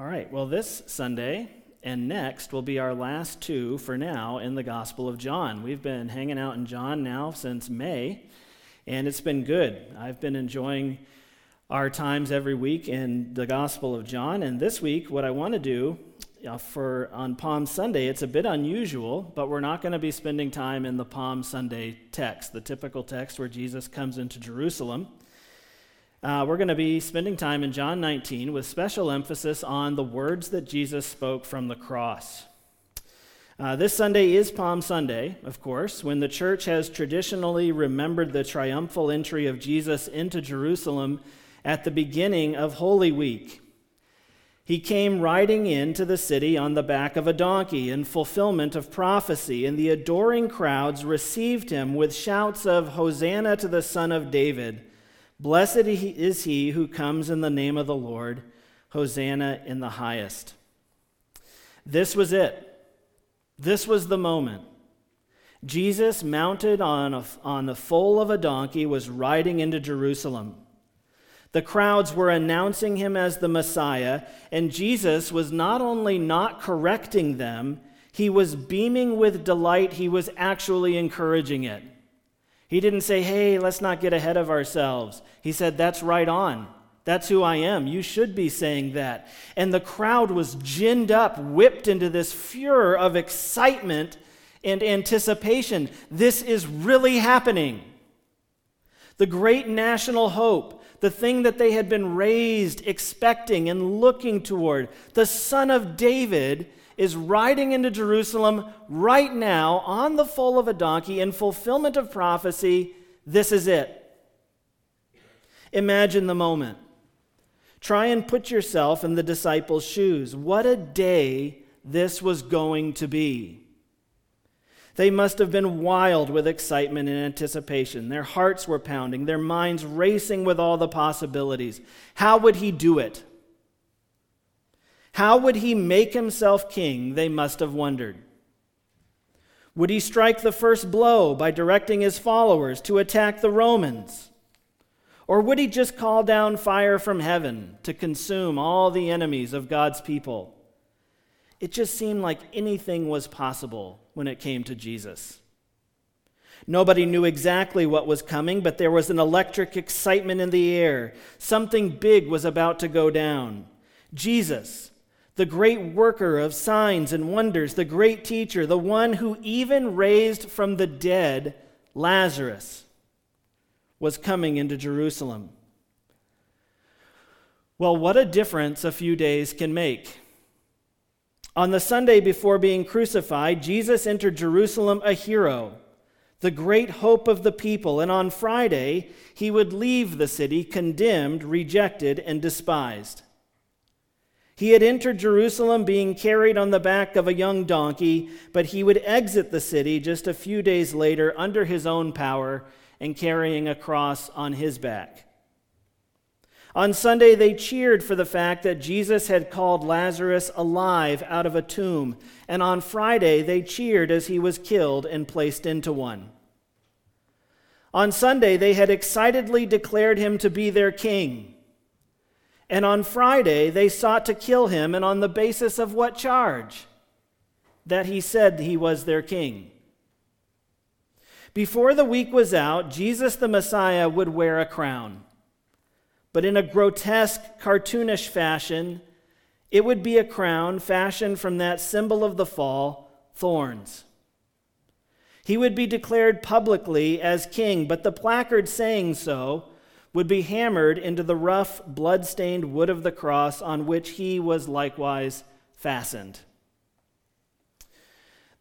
All right, well, this Sunday and next will be our last two for now in the Gospel of John. We've been hanging out in John now since May, and it's been good. I've been enjoying our times every week in the Gospel of John, and this week, what I want to do uh, for on Palm Sunday, it's a bit unusual, but we're not going to be spending time in the Palm Sunday text, the typical text where Jesus comes into Jerusalem. Uh, we're going to be spending time in John 19 with special emphasis on the words that Jesus spoke from the cross. Uh, this Sunday is Palm Sunday, of course, when the church has traditionally remembered the triumphal entry of Jesus into Jerusalem at the beginning of Holy Week. He came riding into the city on the back of a donkey in fulfillment of prophecy, and the adoring crowds received him with shouts of Hosanna to the Son of David. Blessed is he who comes in the name of the Lord. Hosanna in the highest. This was it. This was the moment. Jesus, mounted on, a, on the foal of a donkey, was riding into Jerusalem. The crowds were announcing him as the Messiah, and Jesus was not only not correcting them, he was beaming with delight, he was actually encouraging it. He didn't say, hey, let's not get ahead of ourselves. He said, that's right on. That's who I am. You should be saying that. And the crowd was ginned up, whipped into this furor of excitement and anticipation. This is really happening. The great national hope, the thing that they had been raised expecting and looking toward, the Son of David is riding into Jerusalem right now on the foal of a donkey in fulfillment of prophecy. This is it. Imagine the moment. Try and put yourself in the disciples' shoes. What a day this was going to be. They must have been wild with excitement and anticipation. Their hearts were pounding, their minds racing with all the possibilities. How would he do it? How would he make himself king? They must have wondered. Would he strike the first blow by directing his followers to attack the Romans? Or would he just call down fire from heaven to consume all the enemies of God's people? It just seemed like anything was possible when it came to Jesus. Nobody knew exactly what was coming, but there was an electric excitement in the air. Something big was about to go down. Jesus, the great worker of signs and wonders, the great teacher, the one who even raised from the dead Lazarus, was coming into Jerusalem. Well, what a difference a few days can make. On the Sunday before being crucified, Jesus entered Jerusalem a hero, the great hope of the people, and on Friday, he would leave the city condemned, rejected, and despised. He had entered Jerusalem being carried on the back of a young donkey, but he would exit the city just a few days later under his own power and carrying a cross on his back. On Sunday, they cheered for the fact that Jesus had called Lazarus alive out of a tomb, and on Friday, they cheered as he was killed and placed into one. On Sunday, they had excitedly declared him to be their king. And on Friday, they sought to kill him, and on the basis of what charge? That he said he was their king. Before the week was out, Jesus the Messiah would wear a crown. But in a grotesque, cartoonish fashion, it would be a crown fashioned from that symbol of the fall, thorns. He would be declared publicly as king, but the placard saying so would be hammered into the rough, blood-stained wood of the cross on which he was likewise fastened.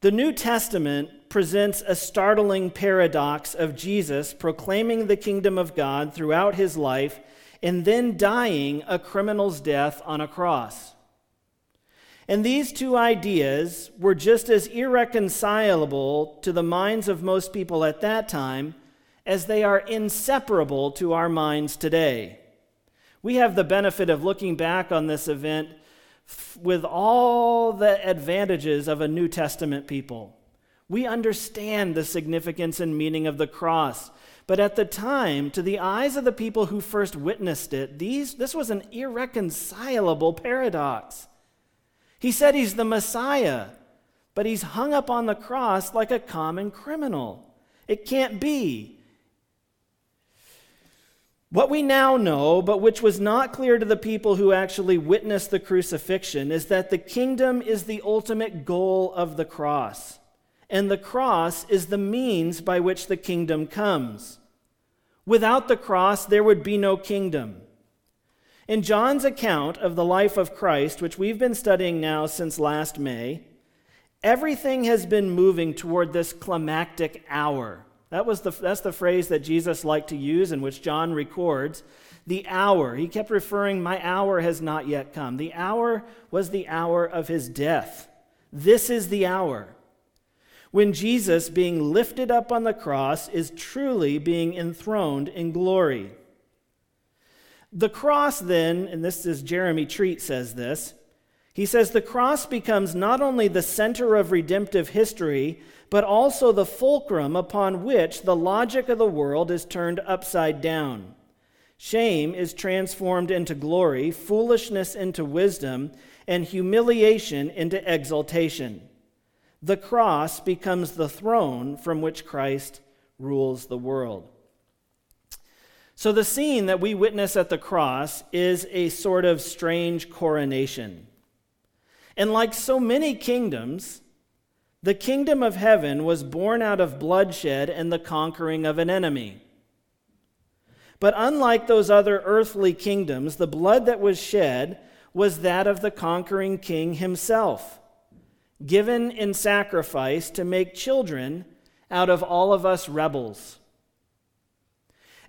The New Testament presents a startling paradox of Jesus proclaiming the kingdom of God throughout his life and then dying a criminal's death on a cross. And these two ideas were just as irreconcilable to the minds of most people at that time as they are inseparable to our minds today. We have the benefit of looking back on this event with all the advantages of a New Testament people. We understand the significance and meaning of the cross, But at the time, to the eyes of the people who first witnessed it, these, this was an irreconcilable paradox. He said he's the Messiah, but he's hung up on the cross like a common criminal. It can't be. What we now know, but which was not clear to the people who actually witnessed the crucifixion, is that the kingdom is the ultimate goal of the cross, and the cross is the means by which the kingdom comes. Without the cross, there would be no kingdom. In John's account of the life of Christ, which we've been studying now since last May, everything has been moving toward this climactic hour that was the, that's the phrase that Jesus liked to use and which John records. The hour. He kept referring, My hour has not yet come. The hour was the hour of his death. This is the hour when Jesus, being lifted up on the cross, is truly being enthroned in glory. The cross, then, and this is Jeremy Treat says this, he says the cross becomes not only the center of redemptive history, but also the fulcrum upon which the logic of the world is turned upside down. Shame is transformed into glory, foolishness into wisdom, and humiliation into exaltation. The cross becomes the throne from which Christ rules the world. So, the scene that we witness at the cross is a sort of strange coronation. And like so many kingdoms, the kingdom of heaven was born out of bloodshed and the conquering of an enemy. But unlike those other earthly kingdoms, the blood that was shed was that of the conquering king himself, given in sacrifice to make children out of all of us rebels.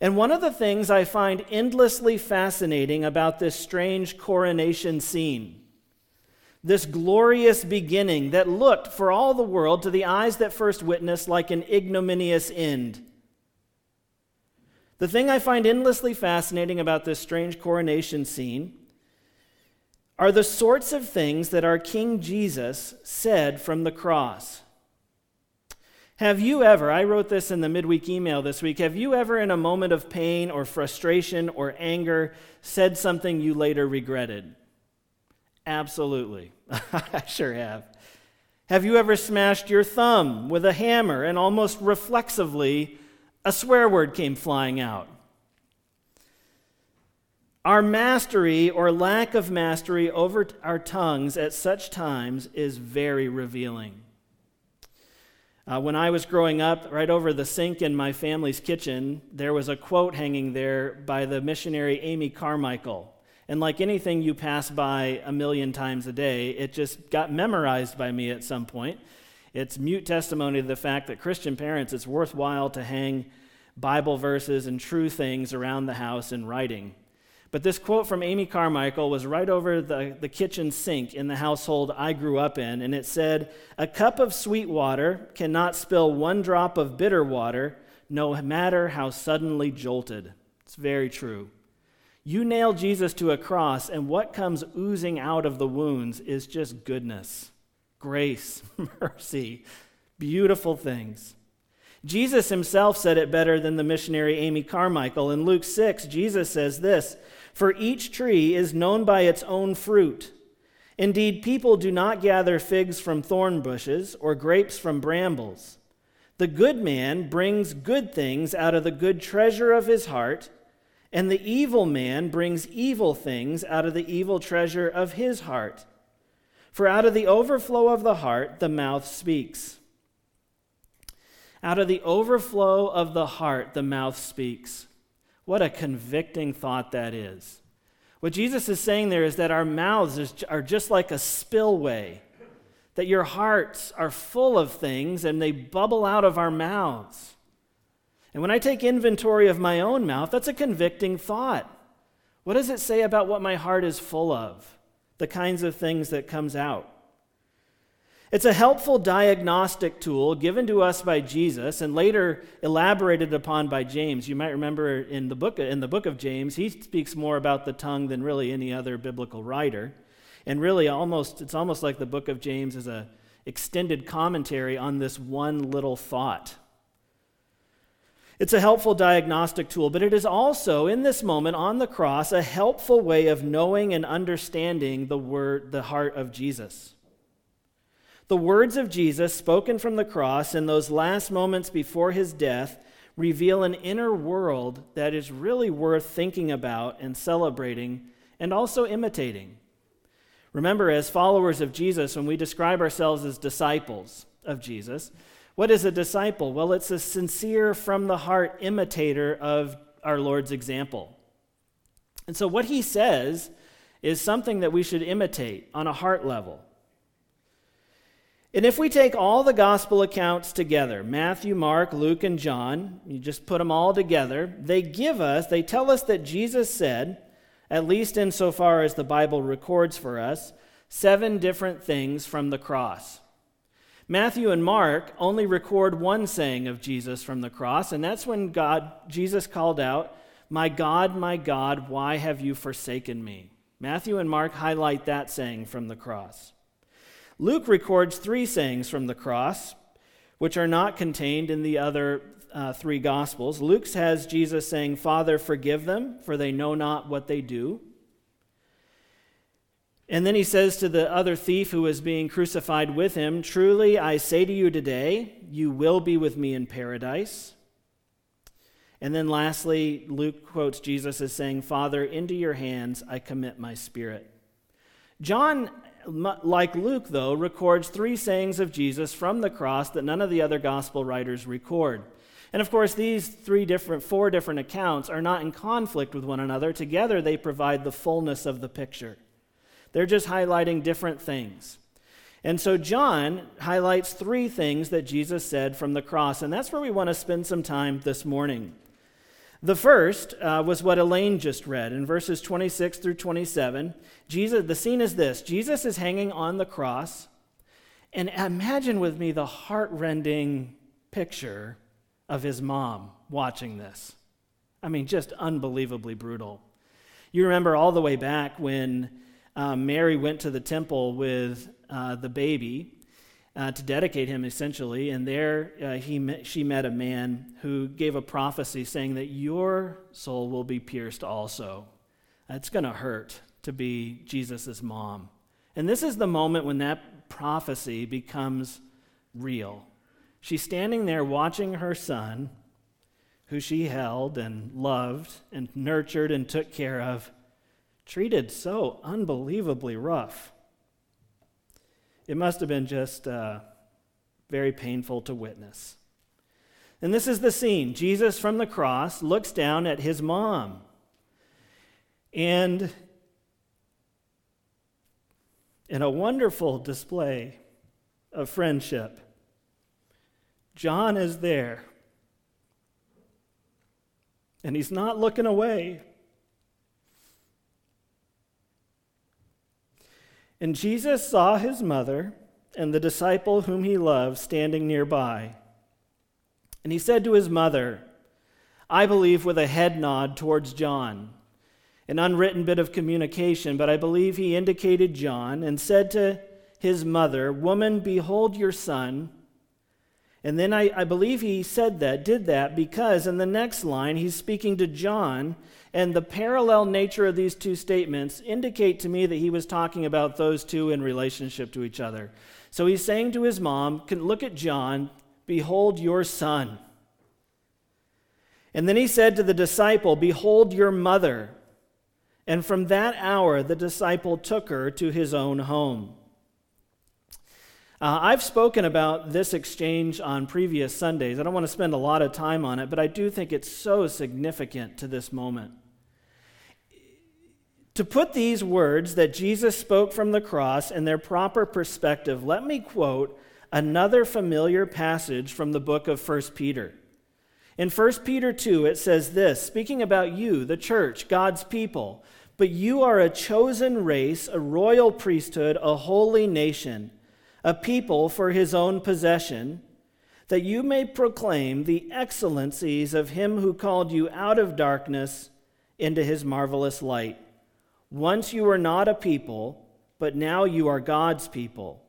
And one of the things I find endlessly fascinating about this strange coronation scene this glorious beginning that looked for all the world to the eyes that first witnessed like an ignominious end. The thing I find endlessly fascinating about this strange coronation scene are the sorts of things that our King Jesus said from the cross. Have you ever, I wrote this in the midweek email this week, have you ever, in a moment of pain or frustration or anger, said something you later regretted? Absolutely. I sure have. Have you ever smashed your thumb with a hammer and almost reflexively a swear word came flying out? Our mastery or lack of mastery over our tongues at such times is very revealing. Uh, when I was growing up, right over the sink in my family's kitchen, there was a quote hanging there by the missionary Amy Carmichael. And like anything you pass by a million times a day, it just got memorized by me at some point. It's mute testimony to the fact that Christian parents, it's worthwhile to hang Bible verses and true things around the house in writing. But this quote from Amy Carmichael was right over the, the kitchen sink in the household I grew up in, and it said, A cup of sweet water cannot spill one drop of bitter water, no matter how suddenly jolted. It's very true. You nail Jesus to a cross, and what comes oozing out of the wounds is just goodness, grace, mercy, beautiful things. Jesus himself said it better than the missionary Amy Carmichael. In Luke 6, Jesus says this For each tree is known by its own fruit. Indeed, people do not gather figs from thorn bushes or grapes from brambles. The good man brings good things out of the good treasure of his heart and the evil man brings evil things out of the evil treasure of his heart. For out of the overflow of the heart, the mouth speaks. Out of the overflow of the heart, the mouth speaks. What a convicting thought that is. What Jesus is saying there is that our mouths are just like a spillway, that your hearts are full of things and they bubble out of our mouths. And when I take inventory of my own mouth, that's a convicting thought. What does it say about what my heart is full of? The kinds of things that comes out. It's a helpful diagnostic tool given to us by Jesus and later elaborated upon by James. You might remember in the book in the book of James, he speaks more about the tongue than really any other biblical writer. And really almost it's almost like the book of James is a extended commentary on this one little thought It's a helpful diagnostic tool, but it is also, in this moment on the cross, a helpful way of knowing and understanding the word, the heart of Jesus. The words of Jesus spoken from the cross in those last moments before his death reveal an inner world that is really worth thinking about and celebrating and also imitating. Remember, as followers of Jesus, when we describe ourselves as disciples of Jesus, what is a disciple? Well, it's a sincere, from the heart imitator of our Lord's example. And so, what he says is something that we should imitate on a heart level. And if we take all the gospel accounts together Matthew, Mark, Luke, and John you just put them all together they give us, they tell us that Jesus said, at least insofar as the Bible records for us, seven different things from the cross. Matthew and Mark only record one saying of Jesus from the cross, and that's when God, Jesus called out, My God, my God, why have you forsaken me? Matthew and Mark highlight that saying from the cross. Luke records three sayings from the cross, which are not contained in the other uh, three Gospels. Luke's has Jesus saying, Father, forgive them, for they know not what they do. And then he says to the other thief who was being crucified with him, Truly I say to you today, you will be with me in paradise. And then lastly, Luke quotes Jesus as saying, Father, into your hands I commit my spirit. John, like Luke, though, records three sayings of Jesus from the cross that none of the other gospel writers record. And of course, these three different, four different accounts are not in conflict with one another. Together, they provide the fullness of the picture. They're just highlighting different things. And so John highlights three things that Jesus said from the cross, and that's where we want to spend some time this morning. The first uh, was what Elaine just read in verses 26 through 27. Jesus, the scene is this Jesus is hanging on the cross, and imagine with me the heartrending picture of his mom watching this. I mean, just unbelievably brutal. You remember all the way back when um, Mary went to the temple with uh, the baby uh, to dedicate him, essentially, and there uh, he met, she met a man who gave a prophecy saying that your soul will be pierced also. It's going to hurt to be Jesus' mom. And this is the moment when that prophecy becomes real. She's standing there watching her son, who she held and loved and nurtured and took care of, treated so unbelievably rough. It must have been just uh, very painful to witness. And this is the scene. Jesus from the cross looks down at his mom. And in a wonderful display of friendship, John is there. And he's not looking away. And Jesus saw his mother and the disciple whom he loved standing nearby. And he said to his mother, I believe with a head nod towards John, an unwritten bit of communication, but I believe he indicated John and said to his mother, Woman, behold your son. And then I, I believe he said that, did that, because in the next line he's speaking to John and the parallel nature of these two statements indicate to me that he was talking about those two in relationship to each other. So he's saying to his mom, Look at John, behold your son. And then he said to the disciple, Behold your mother. And from that hour, the disciple took her to his own home. Uh, I've spoken about this exchange on previous Sundays. I don't want to spend a lot of time on it, but I do think it's so significant to this moment. To put these words that Jesus spoke from the cross in their proper perspective, let me quote another familiar passage from the book of 1 Peter. In 1 Peter 2, it says this speaking about you, the church, God's people, but you are a chosen race, a royal priesthood, a holy nation a people for his own possession, that you may proclaim the excellencies of him who called you out of darkness into his marvelous light. Once you were not a people, but now you are God's people.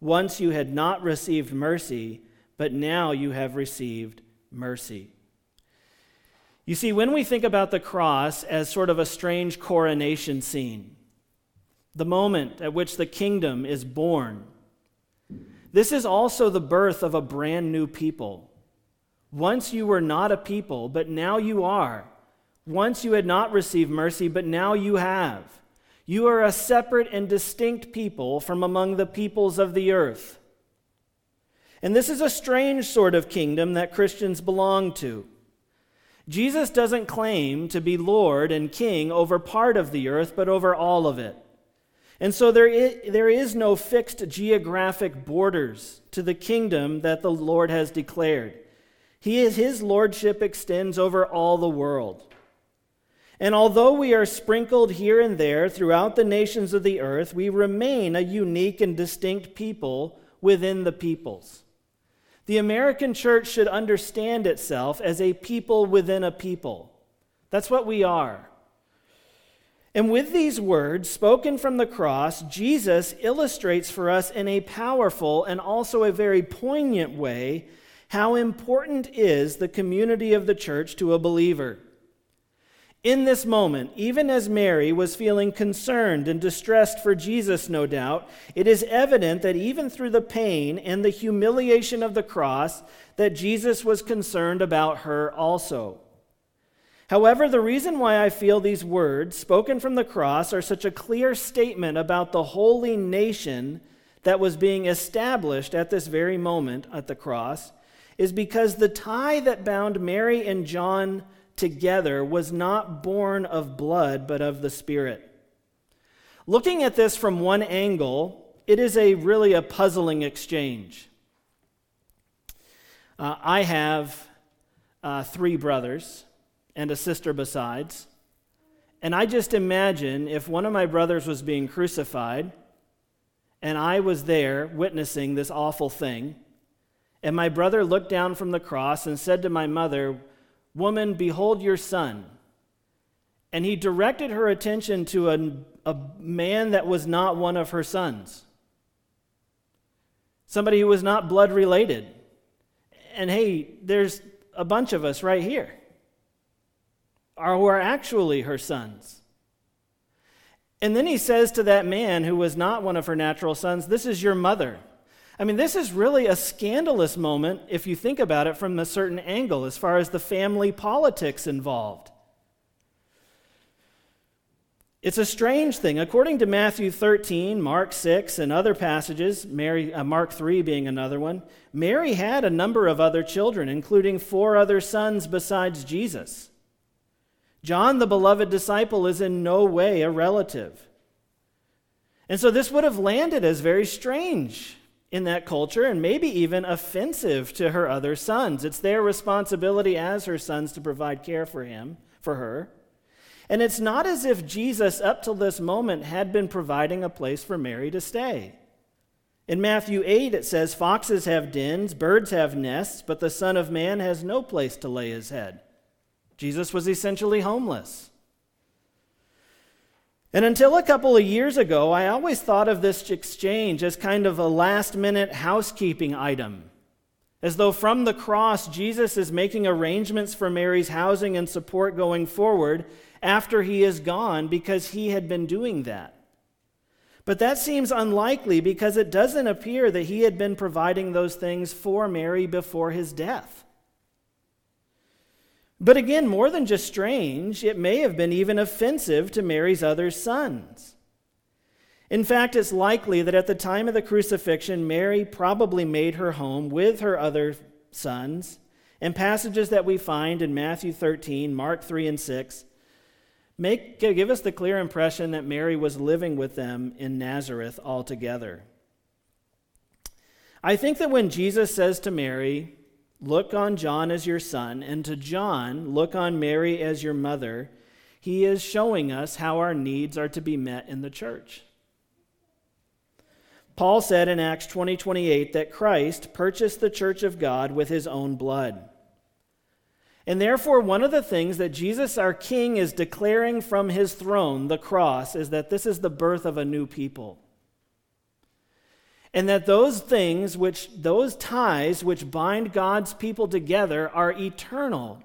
Once you had not received mercy, but now you have received mercy. You see, when we think about the cross as sort of a strange coronation scene, the moment at which the kingdom is born, this is also the birth of a brand new people. Once you were not a people, but now you are. Once you had not received mercy, but now you have. You are a separate and distinct people from among the peoples of the earth. And this is a strange sort of kingdom that Christians belong to. Jesus doesn't claim to be Lord and King over part of the earth, but over all of it. And so there is, there is no fixed geographic borders to the kingdom that the Lord has declared. He is, his lordship extends over all the world. And although we are sprinkled here and there throughout the nations of the earth, we remain a unique and distinct people within the peoples. The American church should understand itself as a people within a people. That's what we are. And with these words spoken from the cross, Jesus illustrates for us in a powerful and also a very poignant way how important is the community of the church to a believer. In this moment, even as Mary was feeling concerned and distressed for Jesus, no doubt, it is evident that even through the pain and the humiliation of the cross, that Jesus was concerned about her also. However, the reason why I feel these words spoken from the cross are such a clear statement about the holy nation that was being established at this very moment at the cross is because the tie that bound Mary and John together was not born of blood, but of the Spirit. Looking at this from one angle, it is a really a puzzling exchange. Uh, I have uh, three brothers and a sister besides. And I just imagine if one of my brothers was being crucified and I was there witnessing this awful thing, and my brother looked down from the cross and said to my mother, Woman, behold your son. And he directed her attention to a, a man that was not one of her sons, somebody who was not blood related. And hey, there's a bunch of us right here who are actually her sons. And then he says to that man who was not one of her natural sons, This is your mother. I mean, this is really a scandalous moment if you think about it from a certain angle as far as the family politics involved. It's a strange thing. According to Matthew 13, Mark 6, and other passages, Mary, uh, Mark 3 being another one, Mary had a number of other children, including four other sons besides Jesus. John, the beloved disciple, is in no way a relative. And so this would have landed as very strange in that culture and maybe even offensive to her other sons. It's their responsibility as her sons to provide care for him, for her. And it's not as if Jesus, up till this moment, had been providing a place for Mary to stay. In Matthew 8, it says, Foxes have dens, birds have nests, but the Son of Man has no place to lay his head. Jesus was essentially homeless. And until a couple of years ago, I always thought of this exchange as kind of a last minute housekeeping item. As though from the cross, Jesus is making arrangements for Mary's housing and support going forward after he is gone because he had been doing that. But that seems unlikely because it doesn't appear that he had been providing those things for Mary before his death. But again, more than just strange, it may have been even offensive to Mary's other sons. In fact, it's likely that at the time of the crucifixion, Mary probably made her home with her other sons, and passages that we find in Matthew 13, Mark 3, and 6 make, give us the clear impression that Mary was living with them in Nazareth altogether. I think that when Jesus says to Mary, Look on John as your son, and to John, look on Mary as your mother. He is showing us how our needs are to be met in the church. Paul said in Acts 20 28 that Christ purchased the church of God with his own blood. And therefore, one of the things that Jesus, our King, is declaring from his throne, the cross, is that this is the birth of a new people and that those things which those ties which bind God's people together are eternal.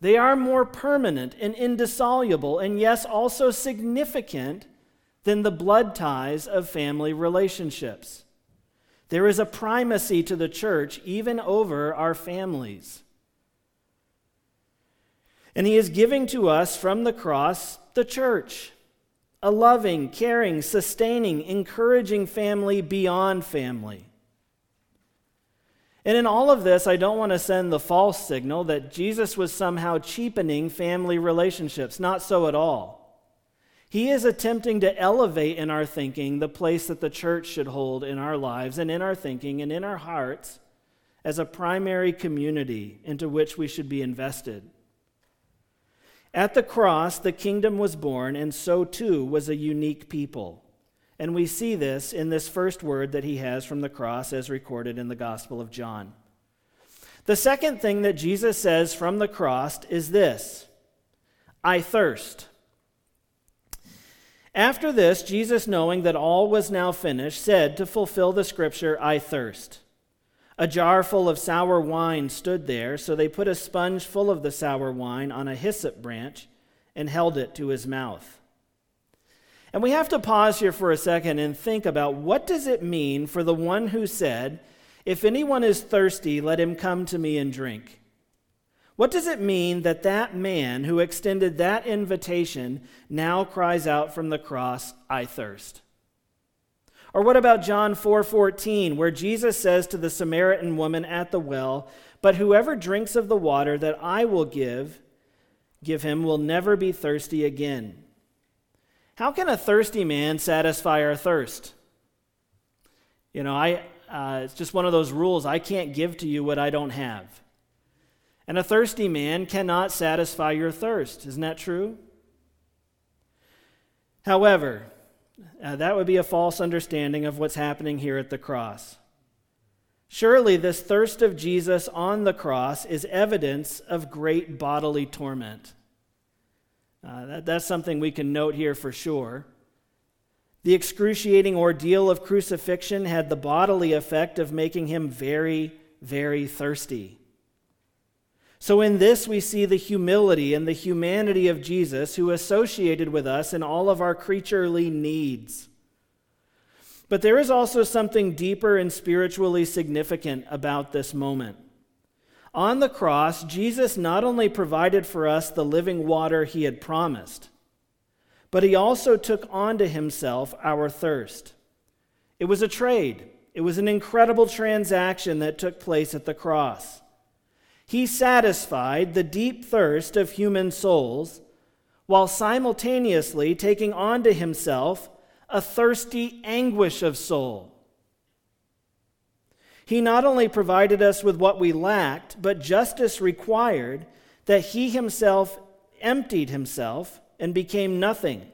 They are more permanent and indissoluble, and yes, also significant than the blood ties of family relationships. There is a primacy to the church even over our families. And he is giving to us from the cross the church, a loving, caring, sustaining, encouraging family beyond family. And in all of this, I don't want to send the false signal that Jesus was somehow cheapening family relationships. Not so at all. He is attempting to elevate in our thinking the place that the church should hold in our lives and in our thinking and in our hearts as a primary community into which we should be invested. At the cross, the kingdom was born, and so too was a unique people. And we see this in this first word that he has from the cross as recorded in the Gospel of John. The second thing that Jesus says from the cross is this I thirst. After this, Jesus, knowing that all was now finished, said to fulfill the scripture, I thirst. A jar full of sour wine stood there, so they put a sponge full of the sour wine on a hyssop branch and held it to his mouth. And we have to pause here for a second and think about what does it mean for the one who said, "If anyone is thirsty, let him come to me and drink." What does it mean that that man who extended that invitation now cries out from the cross, "I thirst"? Or what about John 4:14 where Jesus says to the Samaritan woman at the well, "But whoever drinks of the water that I will give, give him will never be thirsty again." How can a thirsty man satisfy our thirst? You know, I uh, it's just one of those rules. I can't give to you what I don't have. And a thirsty man cannot satisfy your thirst. Isn't that true? However, uh, that would be a false understanding of what's happening here at the cross. Surely, this thirst of Jesus on the cross is evidence of great bodily torment. Uh, that, that's something we can note here for sure. The excruciating ordeal of crucifixion had the bodily effect of making him very, very thirsty. So, in this, we see the humility and the humanity of Jesus, who associated with us in all of our creaturely needs. But there is also something deeper and spiritually significant about this moment. On the cross, Jesus not only provided for us the living water he had promised, but he also took onto himself our thirst. It was a trade, it was an incredible transaction that took place at the cross. He satisfied the deep thirst of human souls while simultaneously taking on to himself a thirsty anguish of soul. He not only provided us with what we lacked, but justice required that he himself emptied himself and became nothing.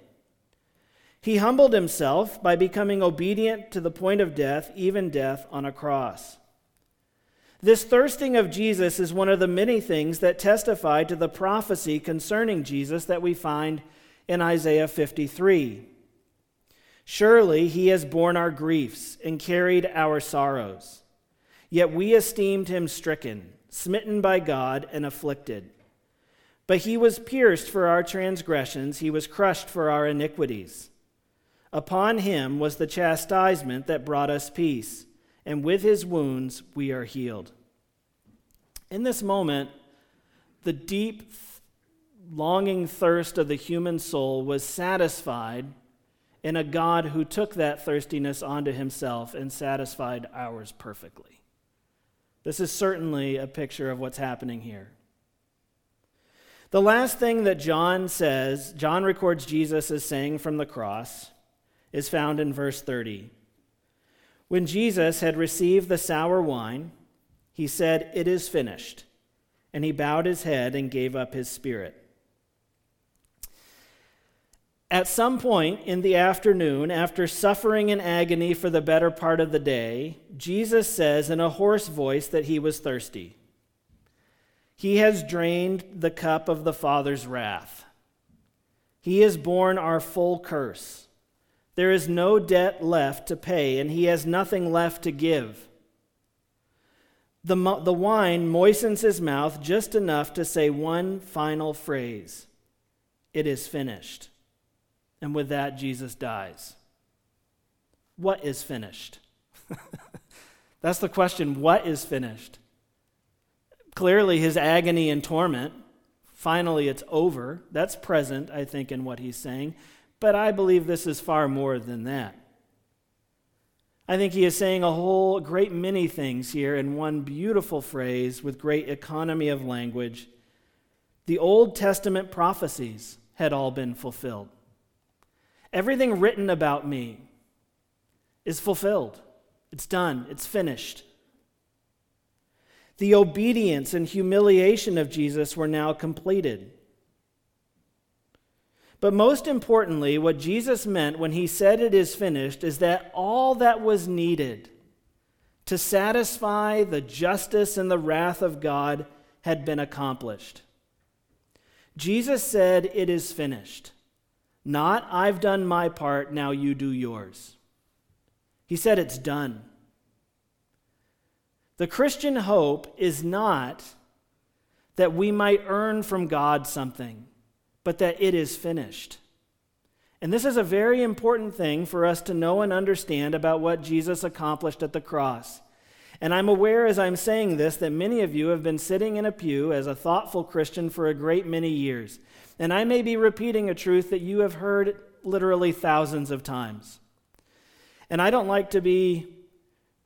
He humbled himself by becoming obedient to the point of death, even death on a cross. This thirsting of Jesus is one of the many things that testify to the prophecy concerning Jesus that we find in Isaiah 53. Surely he has borne our griefs and carried our sorrows. Yet we esteemed him stricken, smitten by God, and afflicted. But he was pierced for our transgressions, he was crushed for our iniquities. Upon him was the chastisement that brought us peace and with his wounds we are healed. In this moment, the deep longing thirst of the human soul was satisfied in a God who took that thirstiness onto himself and satisfied ours perfectly. This is certainly a picture of what's happening here. The last thing that John says, John records Jesus as saying from the cross, is found in verse 30. When Jesus had received the sour wine, he said, It is finished. And he bowed his head and gave up his spirit. At some point in the afternoon, after suffering in agony for the better part of the day, Jesus says in a hoarse voice that he was thirsty. He has drained the cup of the Father's wrath. He has borne our full curse. There is no debt left to pay, and he has nothing left to give. The, the wine moistens his mouth just enough to say one final phrase It is finished. And with that, Jesus dies. What is finished? That's the question. What is finished? Clearly, his agony and torment, finally, it's over. That's present, I think, in what he's saying. But I believe this is far more than that. I think he is saying a whole great many things here in one beautiful phrase with great economy of language. The Old Testament prophecies had all been fulfilled. Everything written about me is fulfilled. It's done. It's finished. The obedience and humiliation of Jesus were now completed. But most importantly, what Jesus meant when he said it is finished is that all that was needed to satisfy the justice and the wrath of God had been accomplished. Jesus said, It is finished. Not, I've done my part, now you do yours. He said, It's done. The Christian hope is not that we might earn from God something but that it is finished. And this is a very important thing for us to know and understand about what Jesus accomplished at the cross. And I'm aware as I'm saying this that many of you have been sitting in a pew as a thoughtful Christian for a great many years. And I may be repeating a truth that you have heard literally thousands of times. And I don't like to be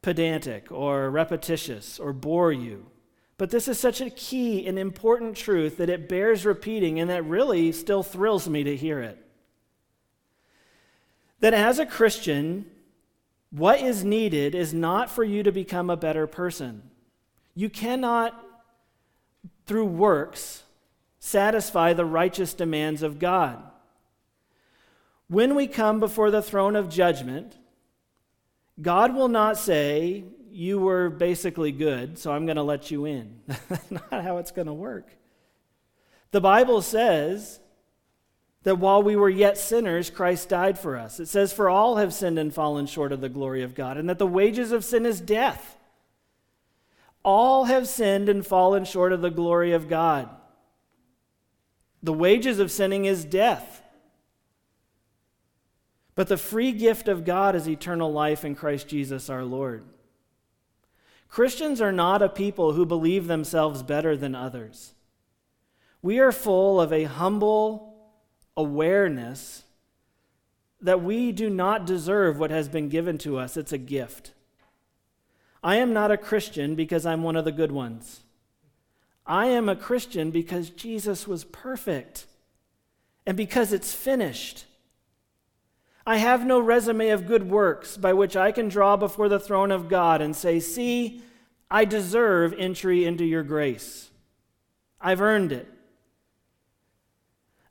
pedantic or repetitious or bore you. But this is such a key and important truth that it bears repeating, and that really still thrills me to hear it. That as a Christian, what is needed is not for you to become a better person. You cannot, through works, satisfy the righteous demands of God. When we come before the throne of judgment, God will not say, you were basically good, so I'm going to let you in. That's not how it's going to work. The Bible says that while we were yet sinners, Christ died for us. It says, For all have sinned and fallen short of the glory of God, and that the wages of sin is death. All have sinned and fallen short of the glory of God. The wages of sinning is death. But the free gift of God is eternal life in Christ Jesus our Lord. Christians are not a people who believe themselves better than others. We are full of a humble awareness that we do not deserve what has been given to us. It's a gift. I am not a Christian because I'm one of the good ones. I am a Christian because Jesus was perfect and because it's finished. I have no resume of good works by which I can draw before the throne of God and say, See, I deserve entry into your grace. I've earned it.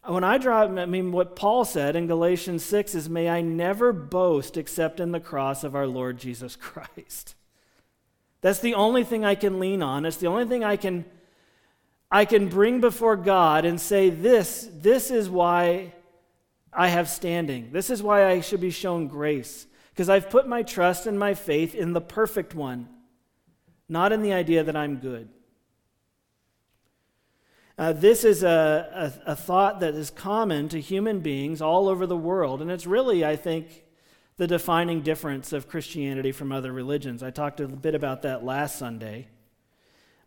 When I draw, I mean, what Paul said in Galatians 6 is, May I never boast except in the cross of our Lord Jesus Christ. That's the only thing I can lean on. It's the only thing I can, I can bring before God and say, This, this is why I have standing. This is why I should be shown grace, because I've put my trust and my faith in the perfect one, not in the idea that I'm good. Uh, this is a, a, a thought that is common to human beings all over the world, and it's really, I think, the defining difference of Christianity from other religions. I talked a bit about that last Sunday.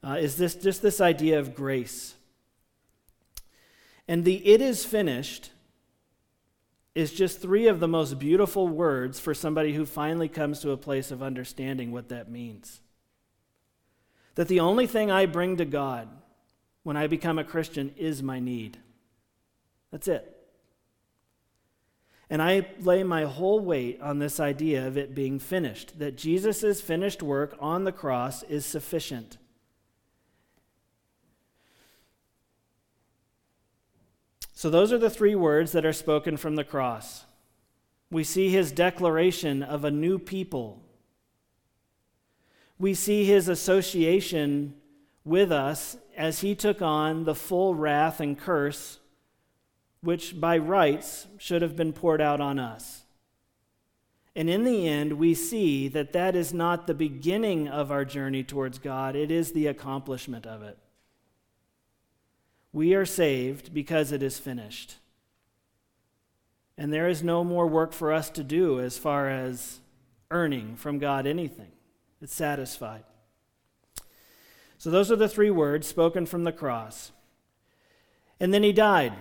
Uh, is this just this idea of grace? And the it is finished is just three of the most beautiful words for somebody who finally comes to a place of understanding what that means. That the only thing I bring to God when I become a Christian is my need. That's it. And I lay my whole weight on this idea of it being finished, that Jesus' finished work on the cross is sufficient. So, those are the three words that are spoken from the cross. We see his declaration of a new people. We see his association with us as he took on the full wrath and curse which by rights should have been poured out on us. And in the end, we see that that is not the beginning of our journey towards God, it is the accomplishment of it. We are saved because it is finished. And there is no more work for us to do as far as earning from God anything. It's satisfied. So, those are the three words spoken from the cross. And then he died.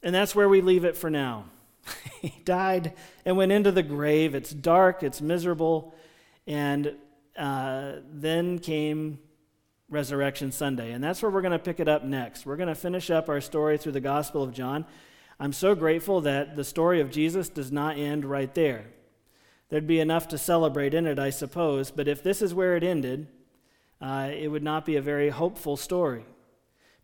And that's where we leave it for now. he died and went into the grave. It's dark, it's miserable. And uh, then came Resurrection Sunday. And that's where we're going to pick it up next. We're going to finish up our story through the Gospel of John. I'm so grateful that the story of Jesus does not end right there. There'd be enough to celebrate in it, I suppose, but if this is where it ended, uh, it would not be a very hopeful story.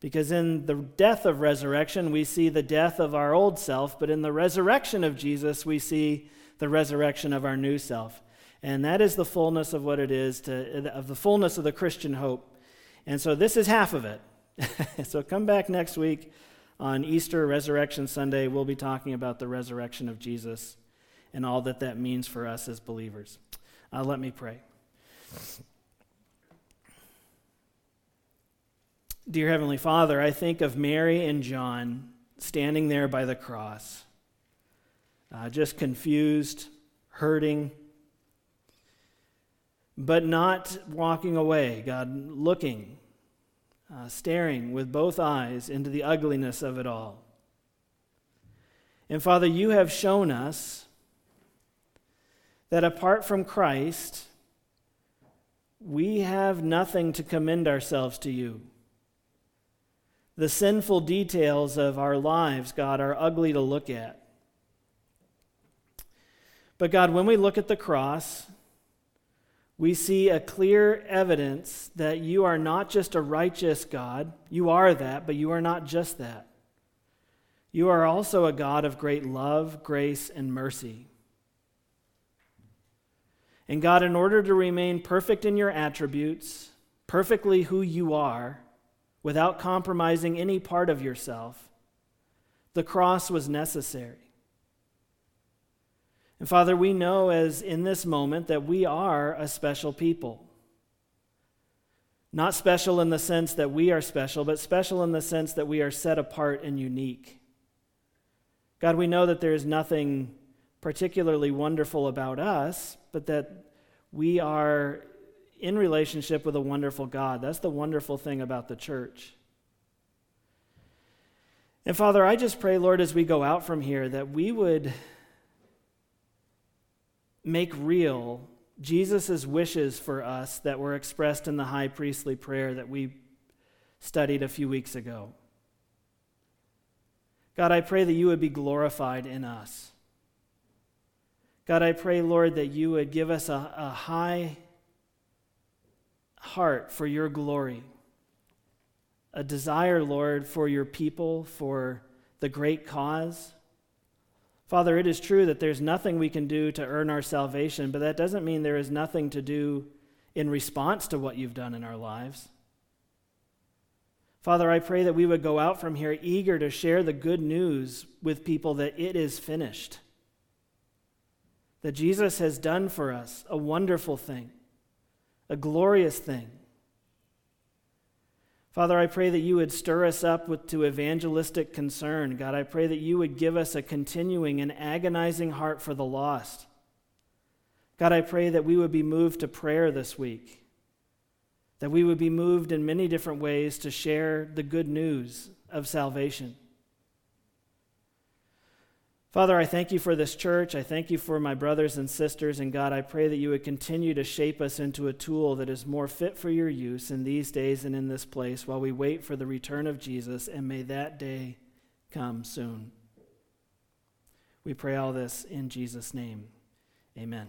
Because in the death of resurrection, we see the death of our old self, but in the resurrection of Jesus, we see the resurrection of our new self. And that is the fullness of what it is to, of the fullness of the Christian hope. And so this is half of it. so come back next week on Easter Resurrection Sunday. We'll be talking about the resurrection of Jesus and all that that means for us as believers. Uh, let me pray. Dear Heavenly Father, I think of Mary and John standing there by the cross, uh, just confused, hurting, but not walking away, God, looking, uh, staring with both eyes into the ugliness of it all. And Father, you have shown us that apart from Christ, we have nothing to commend ourselves to you. The sinful details of our lives, God, are ugly to look at. But God, when we look at the cross, we see a clear evidence that you are not just a righteous God. You are that, but you are not just that. You are also a God of great love, grace, and mercy. And God, in order to remain perfect in your attributes, perfectly who you are, without compromising any part of yourself. The cross was necessary. And Father, we know as in this moment that we are a special people. Not special in the sense that we are special, but special in the sense that we are set apart and unique. God, we know that there is nothing particularly wonderful about us, but that we are in relationship with a wonderful God. That's the wonderful thing about the church. And Father, I just pray, Lord, as we go out from here, that we would make real Jesus' wishes for us that were expressed in the high priestly prayer that we studied a few weeks ago. God, I pray that you would be glorified in us. God, I pray, Lord, that you would give us a, a high heart for your glory, a desire, Lord, for your people, for the great cause. Father, it is true that there's nothing we can do to earn our salvation, but that doesn't mean there is nothing to do in response to what you've done in our lives. Father, I pray that we would go out from here eager to share the good news with people that it is finished. That Jesus has done for us a wonderful thing a glorious thing. Father, I pray that you would stir us up with, to evangelistic concern. God, I pray that you would give us a continuing and agonizing heart for the lost. God, I pray that we would be moved to prayer this week, that we would be moved in many different ways to share the good news of salvation. Father, I thank you for this church. I thank you for my brothers and sisters. And God, I pray that you would continue to shape us into a tool that is more fit for your use in these days and in this place while we wait for the return of Jesus. And may that day come soon. We pray all this in Jesus' name. Amen.